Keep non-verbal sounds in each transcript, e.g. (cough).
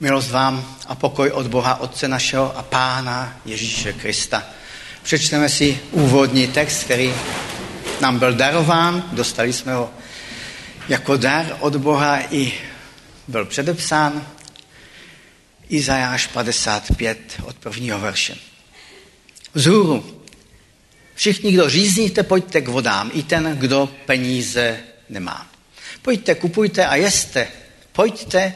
Milost vám a pokoj od Boha Otce našeho a Pána Ježíše Krista. Přečteme si úvodní text, který nám byl darován. Dostali jsme ho jako dar od Boha i byl předepsán. Izajáš 55 od prvního verše. Vzhůru. Všichni, kdo řízníte, pojďte k vodám, i ten, kdo peníze nemá. Pojďte, kupujte a jeste. Pojďte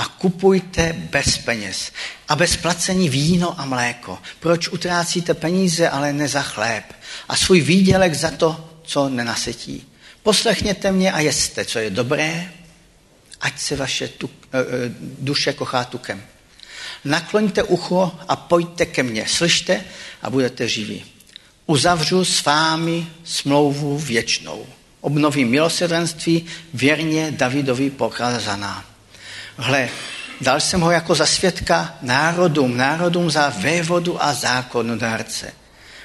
a kupujte bez peněz a bez placení víno a mléko. Proč utrácíte peníze, ale ne za chléb a svůj výdělek za to, co nenasetí? Poslechněte mě a jeste, co je dobré, ať se vaše tuk, uh, duše kochá tukem. Nakloňte ucho a pojďte ke mně. Slyšte a budete živí. Uzavřu s vámi smlouvu věčnou. Obnovím milosrdenství věrně Davidovi pokazaná. Hle, dal jsem ho jako za svědka národům, národům za vévodu a zákonodárce.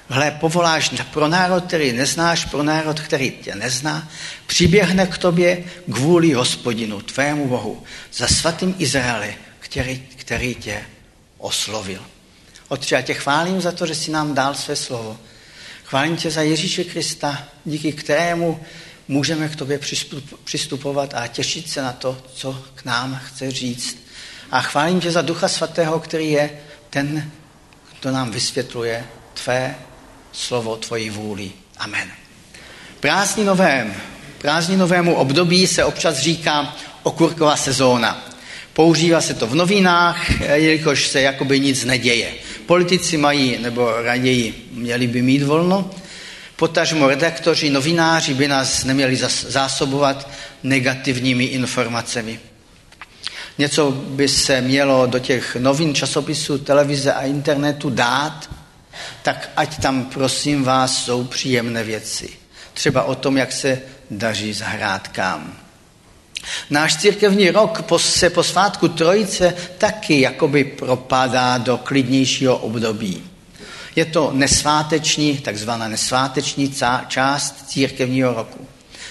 Hle, povoláš pro národ, který neznáš, pro národ, který tě nezná, přiběhne k tobě kvůli hospodinu, tvému Bohu, za svatým Izraeli, který, který tě oslovil. Otče, já tě chválím za to, že jsi nám dal své slovo. Chválím tě za Ježíše Krista, díky kterému můžeme k tobě přistupovat a těšit se na to, co k nám chce říct. A chválím tě za Ducha Svatého, který je ten, kdo nám vysvětluje tvé slovo, tvoji vůli. Amen. Prázdninovém, prázdninovému období se občas říká okurková sezóna. Používá se to v novinách, jelikož se jakoby nic neděje. Politici mají, nebo raději měli by mít volno, Potažmo redaktoři, novináři by nás neměli zásobovat negativními informacemi. Něco by se mělo do těch novin, časopisů, televize a internetu dát, tak ať tam prosím vás jsou příjemné věci. Třeba o tom, jak se daří zahrádkám. Náš církevní rok se po svátku Trojice taky jakoby propadá do klidnějšího období. Je to nesváteční, takzvaná nesváteční část církevního roku.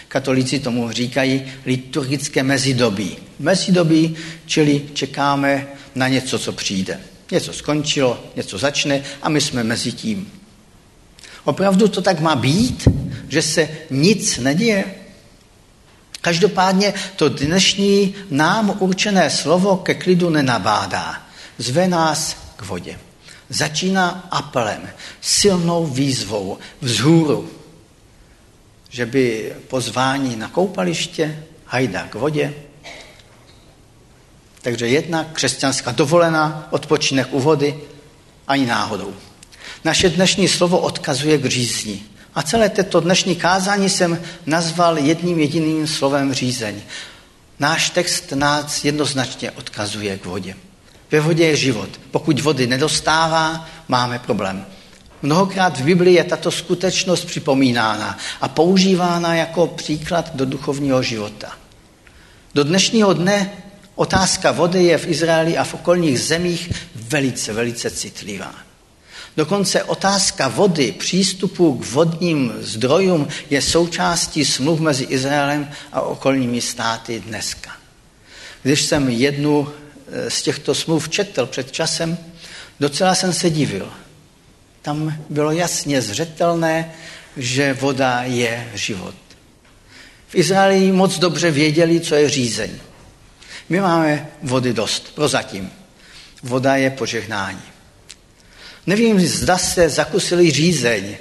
Katolíci tomu říkají liturgické mezidobí. Mezidobí, čili čekáme na něco, co přijde. Něco skončilo, něco začne a my jsme mezi tím. Opravdu to tak má být, že se nic neděje? Každopádně to dnešní nám určené slovo ke klidu nenabádá. Zve nás k vodě začíná apelem, silnou výzvou vzhůru, že by pozvání na koupaliště, hajda k vodě. Takže jedna křesťanská dovolená, odpočinek u vody, ani náhodou. Naše dnešní slovo odkazuje k řízni. A celé této dnešní kázání jsem nazval jedním jediným slovem řízeň. Náš text nás jednoznačně odkazuje k vodě. Ve vodě je život. Pokud vody nedostává, máme problém. Mnohokrát v Biblii je tato skutečnost připomínána a používána jako příklad do duchovního života. Do dnešního dne otázka vody je v Izraeli a v okolních zemích velice, velice citlivá. Dokonce otázka vody, přístupu k vodním zdrojům je součástí smluv mezi Izraelem a okolními státy dneska. Když jsem jednu z těchto smluv četl před časem, docela jsem se divil. Tam bylo jasně zřetelné, že voda je život. V Izraeli moc dobře věděli, co je řízeň. My máme vody dost, prozatím. Voda je požehnání. Nevím, zda se zakusili řízeň.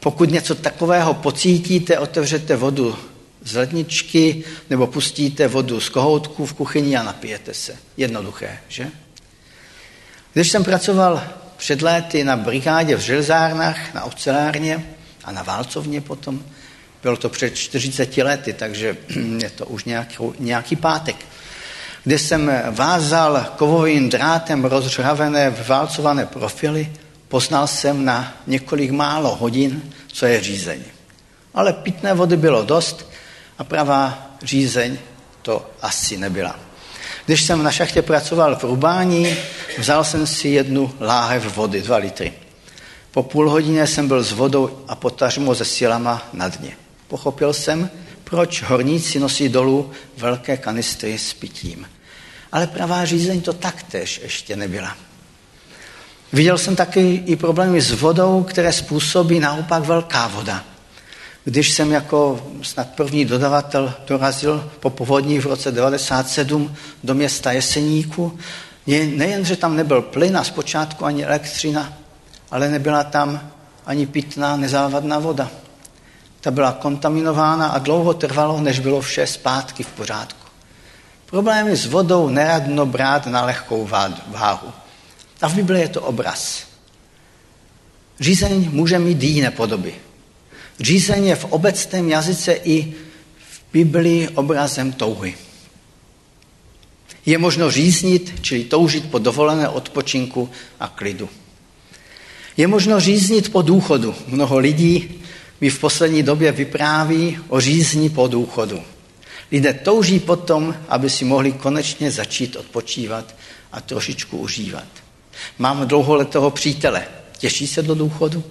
Pokud něco takového pocítíte, otevřete vodu z ledničky nebo pustíte vodu z kohoutku v kuchyni a napijete se. Jednoduché, že? Když jsem pracoval před léty na brigádě v železárnách, na ocelárně a na válcovně potom, bylo to před 40 lety, takže (clears throat) je to už nějaký, nějaký pátek, kde jsem vázal kovovým drátem rozřavené válcované profily, poznal jsem na několik málo hodin, co je řízení. Ale pitné vody bylo dost a pravá řízeň to asi nebyla. Když jsem na šachtě pracoval v Rubání, vzal jsem si jednu láhev vody, dva litry. Po půl hodině jsem byl s vodou a potažmo se silama na dně. Pochopil jsem, proč horníci nosí dolů velké kanistry s pitím. Ale pravá řízeň to taktéž ještě nebyla. Viděl jsem taky i problémy s vodou, které způsobí naopak velká voda. Když jsem jako snad první dodavatel dorazil po povodní v roce 1997 do města Jeseníku, nejen, že tam nebyl plyn a zpočátku ani elektřina, ale nebyla tam ani pitná nezávadná voda. Ta byla kontaminována a dlouho trvalo, než bylo vše zpátky v pořádku. Problémy s vodou neradno brát na lehkou váhu. A v Bibli je to obraz. Řízení může mít jiné podoby. Řízení je v obecném jazyce i v Biblii obrazem touhy. Je možno říznit, čili toužit po dovolené odpočinku a klidu. Je možno říznit po důchodu. Mnoho lidí mi v poslední době vypráví o řízni po důchodu. Lidé touží potom, aby si mohli konečně začít odpočívat a trošičku užívat. Mám dlouholetého přítele. Těší se do důchodu?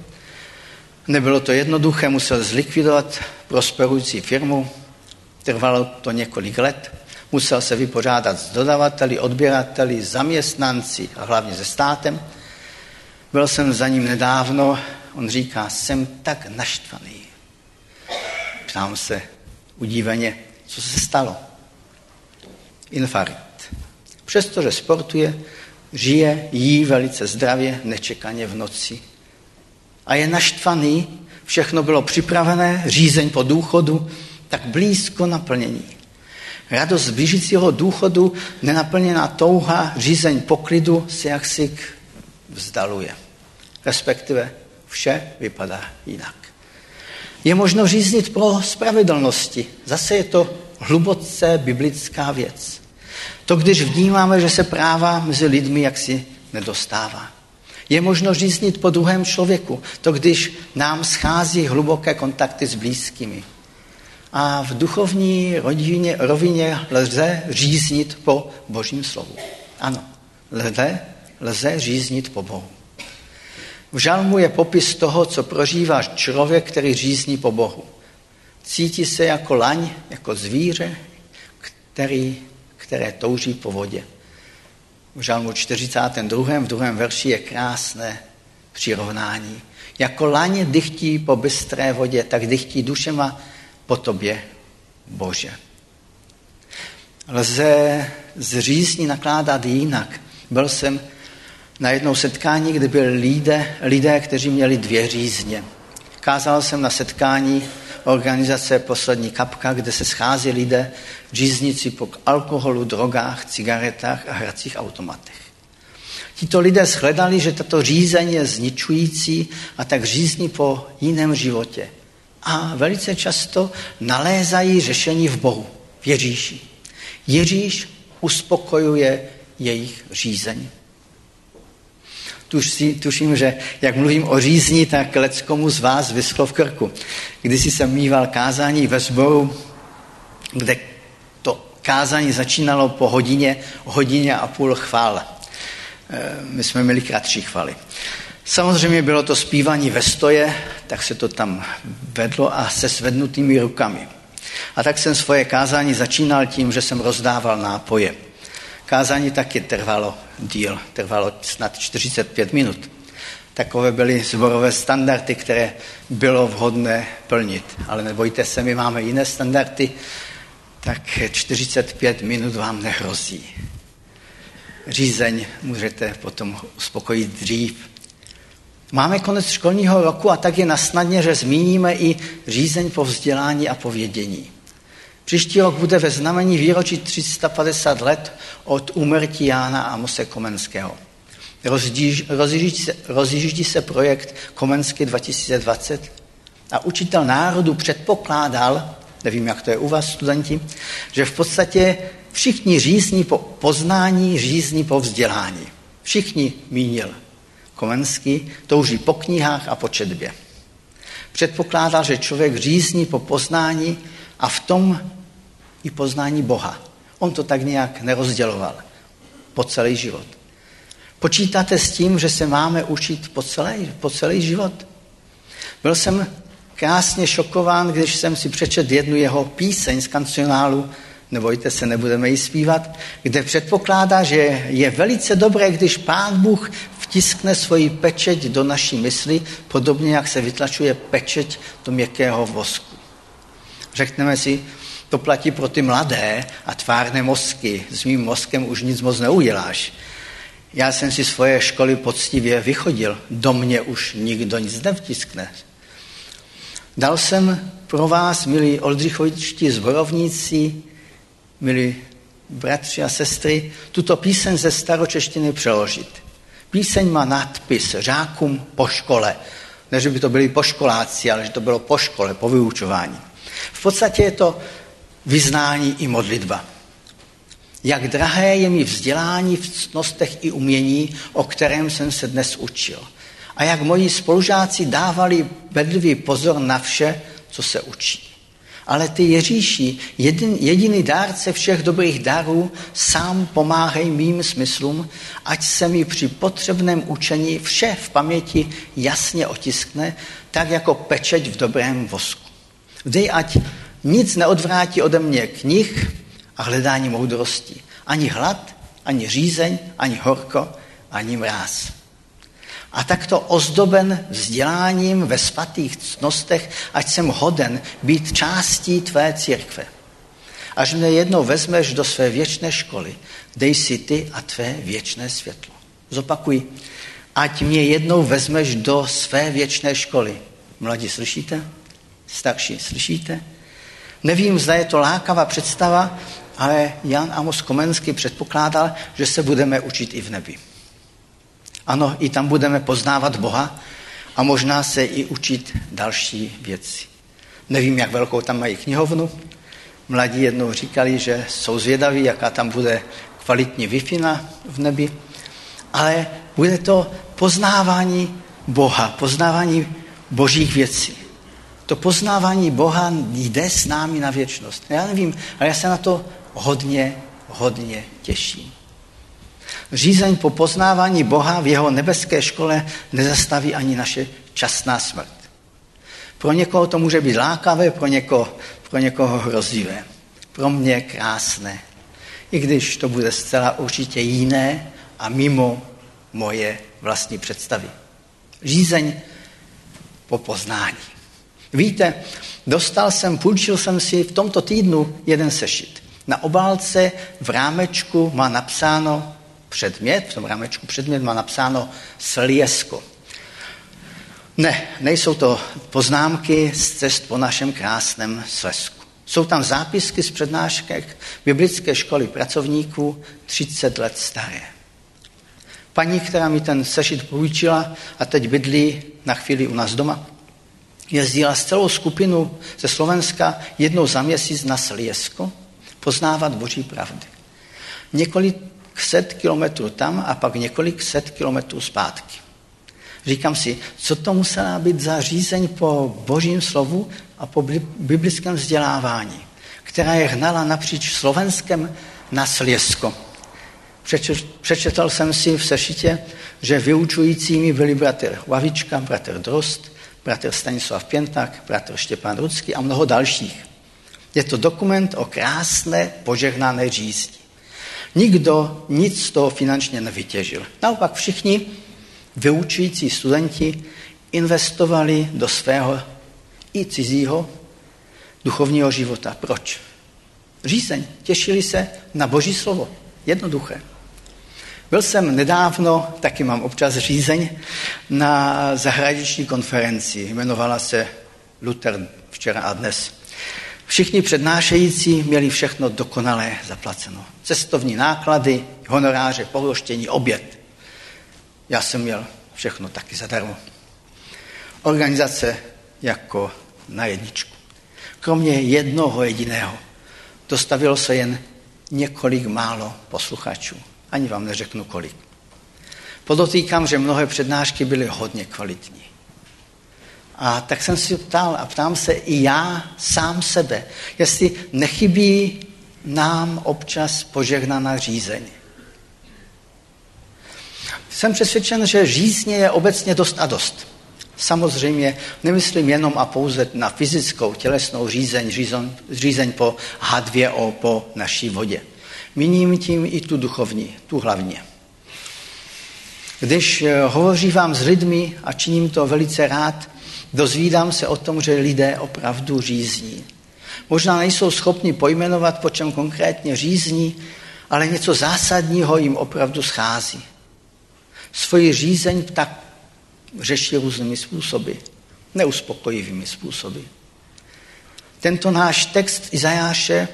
Nebylo to jednoduché, musel zlikvidovat prosperující firmu. Trvalo to několik let. Musel se vypořádat s dodavateli, odběrateli, zaměstnanci a hlavně se státem. Byl jsem za ním nedávno, on říká, jsem tak naštvaný. Ptám se udíveně, co se stalo. Infarkt. Přestože sportuje, žije, jí velice zdravě, nečekaně v noci. A je naštvaný, všechno bylo připravené, řízeň po důchodu, tak blízko naplnění. Radost blížícího důchodu, nenaplněná touha, řízeň poklidu se jaksi vzdaluje. Respektive vše vypadá jinak. Je možno říznit pro spravedlnosti. Zase je to hluboce biblická věc. To, když vnímáme, že se práva mezi lidmi jaksi nedostává. Je možno říznit po druhém člověku. To, když nám schází hluboké kontakty s blízkými. A v duchovní rodině, rovině lze říznit po božím slovu. Ano, lze, lze říznit po Bohu. V žalmu je popis toho, co prožívá člověk, který řízní po Bohu. Cítí se jako laň, jako zvíře, který, které touží po vodě. V žalmu 42. v druhém verši je krásné přirovnání. Jako laň dychtí po bystré vodě, tak dychtí dušema po tobě, Bože. Lze z řízní nakládat jinak. Byl jsem na jednou setkání, kde byli lidé, lidé, kteří měli dvě řízně. Kázal jsem na setkání organizace Poslední kapka, kde se schází lidé řízníci po alkoholu, drogách, cigaretách a hracích automatech. Tito lidé shledali, že tato řízení je zničující a tak řízní po jiném životě. A velice často nalézají řešení v Bohu, v Ježíši. Ježíš uspokojuje jejich řízení. Tuším, že jak mluvím o řízni, tak leckomu z vás vyschlo v krku. Když jsem mýval kázání ve sboru, kde to kázání začínalo po hodině, hodině a půl chvál. Eh, my jsme měli kratší chvaly. Samozřejmě bylo to zpívání ve stoje, tak se to tam vedlo a se svednutými rukami. A tak jsem svoje kázání začínal tím, že jsem rozdával nápoje. Kázání taky trvalo díl, trvalo snad 45 minut. Takové byly zborové standardy, které bylo vhodné plnit. Ale nebojte se, my máme jiné standardy, tak 45 minut vám nehrozí. Řízeň můžete potom uspokojit dřív. Máme konec školního roku a tak je nasnadně, že zmíníme i řízeň po vzdělání a povědění. Příští rok bude ve znamení výročí 350 let od úmrtí Jána Amose Komenského. rozjíždí, se, se projekt Komensky 2020 a učitel národu předpokládal, nevím, jak to je u vás, studenti, že v podstatě všichni řízní po poznání, řízní po vzdělání. Všichni mínil. Komenský touží po knihách a po četbě. Předpokládal, že člověk řízní po poznání a v tom i poznání Boha. On to tak nějak nerozděloval po celý život. Počítáte s tím, že se máme učit po celý, po celý život? Byl jsem krásně šokován, když jsem si přečet jednu jeho píseň z kancionálu nebojte se, nebudeme ji zpívat, kde předpokládá, že je velice dobré, když Pán Bůh vtiskne svoji pečeť do naší mysli, podobně jak se vytlačuje pečeť do měkkého vosku. Řekneme si, to platí pro ty mladé a tvárné mozky. S mým mozkem už nic moc neuděláš. Já jsem si svoje školy poctivě vychodil. Do mě už nikdo nic nevtiskne. Dal jsem pro vás, milí oldřichovičtí zborovníci, milí bratři a sestry, tuto píseň ze staročeštiny přeložit. Píseň má nadpis Řákům po škole. Ne, že by to byli poškoláci, ale že to bylo po škole, po vyučování. V podstatě je to vyznání i modlitba. Jak drahé je mi vzdělání v ctnostech i umění, o kterém jsem se dnes učil. A jak moji spolužáci dávali bedlivý pozor na vše, co se učí. Ale ty Ježíši, jedin, jediný dárce všech dobrých darů, sám pomáhej mým smyslům, ať se mi při potřebném učení vše v paměti jasně otiskne, tak jako pečeť v dobrém vosku. Dej, ať nic neodvrátí ode mě knih a hledání moudrosti. Ani hlad, ani řízeň, ani horko, ani mráz. A takto ozdoben vzděláním ve svatých cnostech, ať jsem hoden být částí tvé církve. Až mne jednou vezmeš do své věčné školy, dej si ty a tvé věčné světlo. Zopakuj, ať mě jednou vezmeš do své věčné školy. Mladí, slyšíte? Starší, slyšíte? Nevím, zda je to lákavá představa, ale Jan Amos Komenský předpokládal, že se budeme učit i v nebi. Ano, i tam budeme poznávat Boha a možná se i učit další věci. Nevím, jak velkou tam mají knihovnu. Mladí jednou říkali, že jsou zvědaví, jaká tam bude kvalitní wi v nebi, ale bude to poznávání Boha, poznávání božích věcí. To poznávání Boha jde s námi na věčnost. Já nevím, ale já se na to hodně, hodně těším. Řízeň po poznávání Boha v jeho nebeské škole nezastaví ani naše časná smrt. Pro někoho to může být lákavé, pro někoho, pro někoho hrozivé. Pro mě krásné. I když to bude zcela určitě jiné a mimo moje vlastní představy. Řízeň po poznání. Víte, dostal jsem, půjčil jsem si v tomto týdnu jeden sešit. Na obálce v rámečku má napsáno předmět, v tom rámečku předmět má napsáno Sliesko. Ne, nejsou to poznámky z cest po našem krásném Slesku. Jsou tam zápisky z přednášek biblické školy pracovníků 30 let staré. Paní, která mi ten sešit půjčila a teď bydlí na chvíli u nás doma, jezdila s celou skupinu ze Slovenska jednou za měsíc na Sliesko poznávat boží pravdy. Několik set kilometrů tam a pak několik set kilometrů zpátky. Říkám si, co to musela být za řízeň po božím slovu a po biblickém vzdělávání, která je hnala napříč Slovenskem na Sliesko. Přečetl jsem si v sešitě, že vyučujícími byli bratr Lavička, bratr Drost, bratr Stanislav Pěntak, bratr Štěpán Rucký a mnoho dalších. Je to dokument o krásné požehnané řízdi. Nikdo nic z toho finančně nevytěžil. Naopak všichni vyučující studenti investovali do svého i cizího duchovního života. Proč? Řízeň. Těšili se na boží slovo. Jednoduché. Byl jsem nedávno, taky mám občas řízeň, na zahraniční konferenci. Jmenovala se Luther včera a dnes. Všichni přednášející měli všechno dokonale zaplaceno. Cestovní náklady, honoráře, pohloštění, oběd. Já jsem měl všechno taky zadarmo. Organizace jako na jedničku. Kromě jednoho jediného dostavilo se jen několik málo posluchačů. Ani vám neřeknu kolik. Podotýkám, že mnohé přednášky byly hodně kvalitní. A tak jsem si ptal a ptám se i já sám sebe, jestli nechybí nám občas požehnaná řízeň. Jsem přesvědčen, že řízně je obecně dost a dost. Samozřejmě nemyslím jenom a pouze na fyzickou tělesnou řízeň, řízeň, řízeň po H2O, po naší vodě. Míním tím i tu duchovní, tu hlavně. Když eh, hovoří vám s lidmi, a činím to velice rád, dozvídám se o tom, že lidé opravdu řízní. Možná nejsou schopni pojmenovat, po čem konkrétně řízní, ale něco zásadního jim opravdu schází. Svoji řízeň tak řeší různými způsoby, neuspokojivými způsoby. Tento náš text Izajáše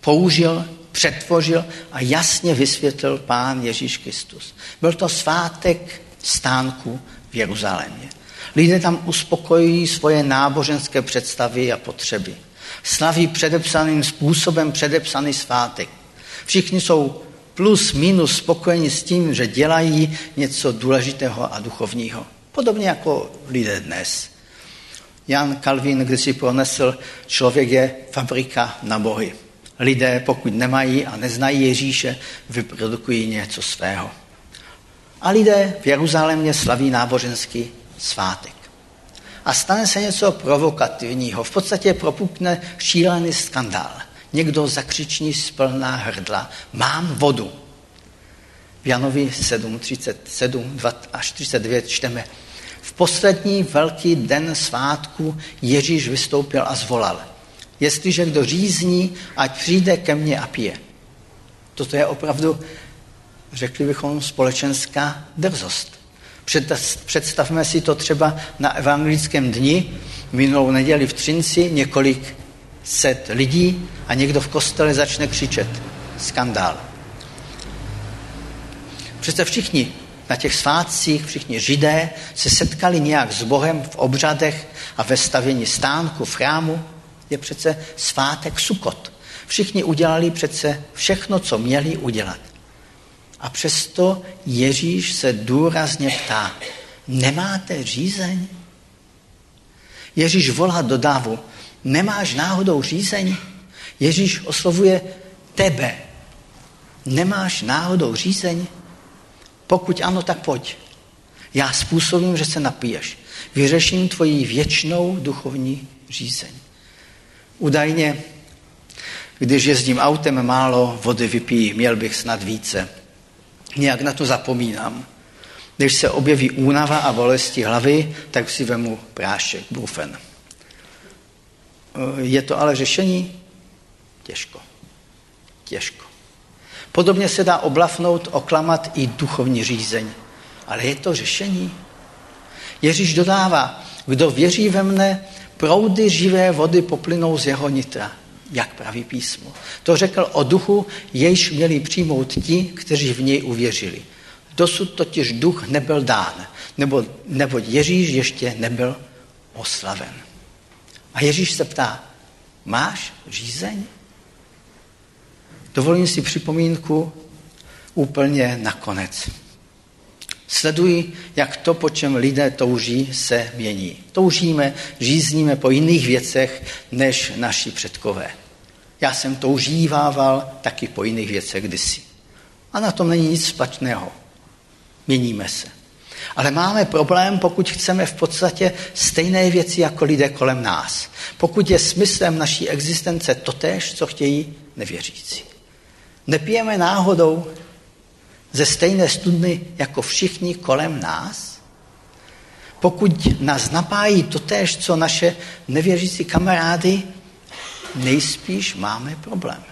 použil, přetvořil a jasně vysvětlil pán Ježíš Kristus. Byl to svátek stánku v Jeruzalémě. Lidé tam uspokojují svoje náboženské představy a potřeby. Slaví předepsaným způsobem předepsaný svátek. Všichni jsou plus minus spokojeni s tím, že dělají něco důležitého a duchovního. Podobně jako lidé dnes. Jan Calvin když si pronesl, člověk je fabrika na bohy. Lidé, pokud nemají a neznají Ježíše, vyprodukují něco svého. A lidé v Jeruzalémě slaví náboženský svátek. A stane se něco provokativního. V podstatě propukne šílený skandál. Někdo zakřiční z plná hrdla, mám vodu. V Janovi 7, 37 až 39 čteme, v poslední velký den svátku Ježíš vystoupil a zvolal, jestliže kdo řízní, ať přijde ke mně a pije. Toto je opravdu, řekli bychom, společenská drzost. Představme si to třeba na evangelickém dni, minulou neděli v Třinci, několik set lidí a někdo v kostele začne křičet. Skandál. Přece všichni na těch svátcích, všichni židé se setkali nějak s Bohem v obřadech a ve stavění stánku v chrámu. Je přece svátek Sukot. Všichni udělali přece všechno, co měli udělat. A přesto Ježíš se důrazně ptá, nemáte řízeň? Ježíš volá do dávu, nemáš náhodou řízeň? Ježíš oslovuje tebe. Nemáš náhodou řízeň? Pokud ano, tak pojď. Já způsobím, že se napiješ. Vyřeším tvoji věčnou duchovní řízeň. Údajně, když jezdím autem málo, vody vypijí, měl bych snad více. Nějak na to zapomínám. Když se objeví únava a bolesti hlavy, tak si vemu prášek, brufen. Je to ale řešení? Těžko. Těžko. Podobně se dá oblafnout, oklamat i duchovní řízeň. Ale je to řešení? Ježíš dodává, kdo věří ve mne, proudy živé vody poplynou z jeho nitra jak praví písmo. To řekl o duchu, jejž měli přijmout ti, kteří v něj uvěřili. Dosud totiž duch nebyl dán, nebo, nebo Ježíš ještě nebyl oslaven. A Ježíš se ptá, máš řízeň? Dovolím si připomínku úplně nakonec. Sleduji, jak to, po čem lidé touží, se mění. Toužíme, řízníme po jiných věcech než naši předkové. Já jsem toužívával taky po jiných věcech kdysi. A na tom není nic špatného. Měníme se. Ale máme problém, pokud chceme v podstatě stejné věci jako lidé kolem nás. Pokud je smyslem naší existence totéž, co chtějí nevěřící. Nepijeme náhodou ze stejné studny jako všichni kolem nás? Pokud nás napájí totéž, co naše nevěřící kamarády, nejspíš máme problém.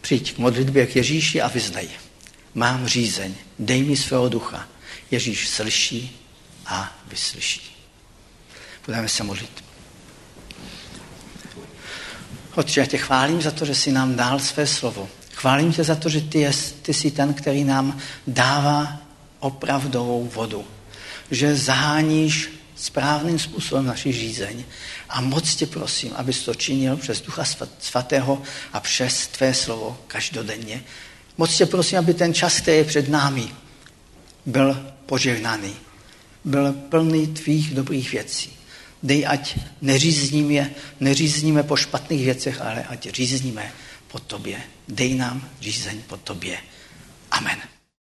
Přijď k modlitbě k Ježíši a vyznej. Mám řízeň, dej mi svého ducha. Ježíš slyší a vyslyší. Budeme se modlit. Otče, já tě chválím za to, že jsi nám dal své slovo. Chválím tě za to, že ty, je, ty jsi ten, který nám dává opravdovou vodu. Že zaháníš správným způsobem naši řízeň. A moc tě prosím, abys to činil přes Ducha Svatého a přes tvé slovo každodenně. Moc tě prosím, aby ten čas, který je před námi, byl požehnaný, byl plný tvých dobrých věcí. Dej, ať neřízníme, neřízníme po špatných věcech, ale ať řízníme po tobě. Dej nám řízeň po tobě. Amen.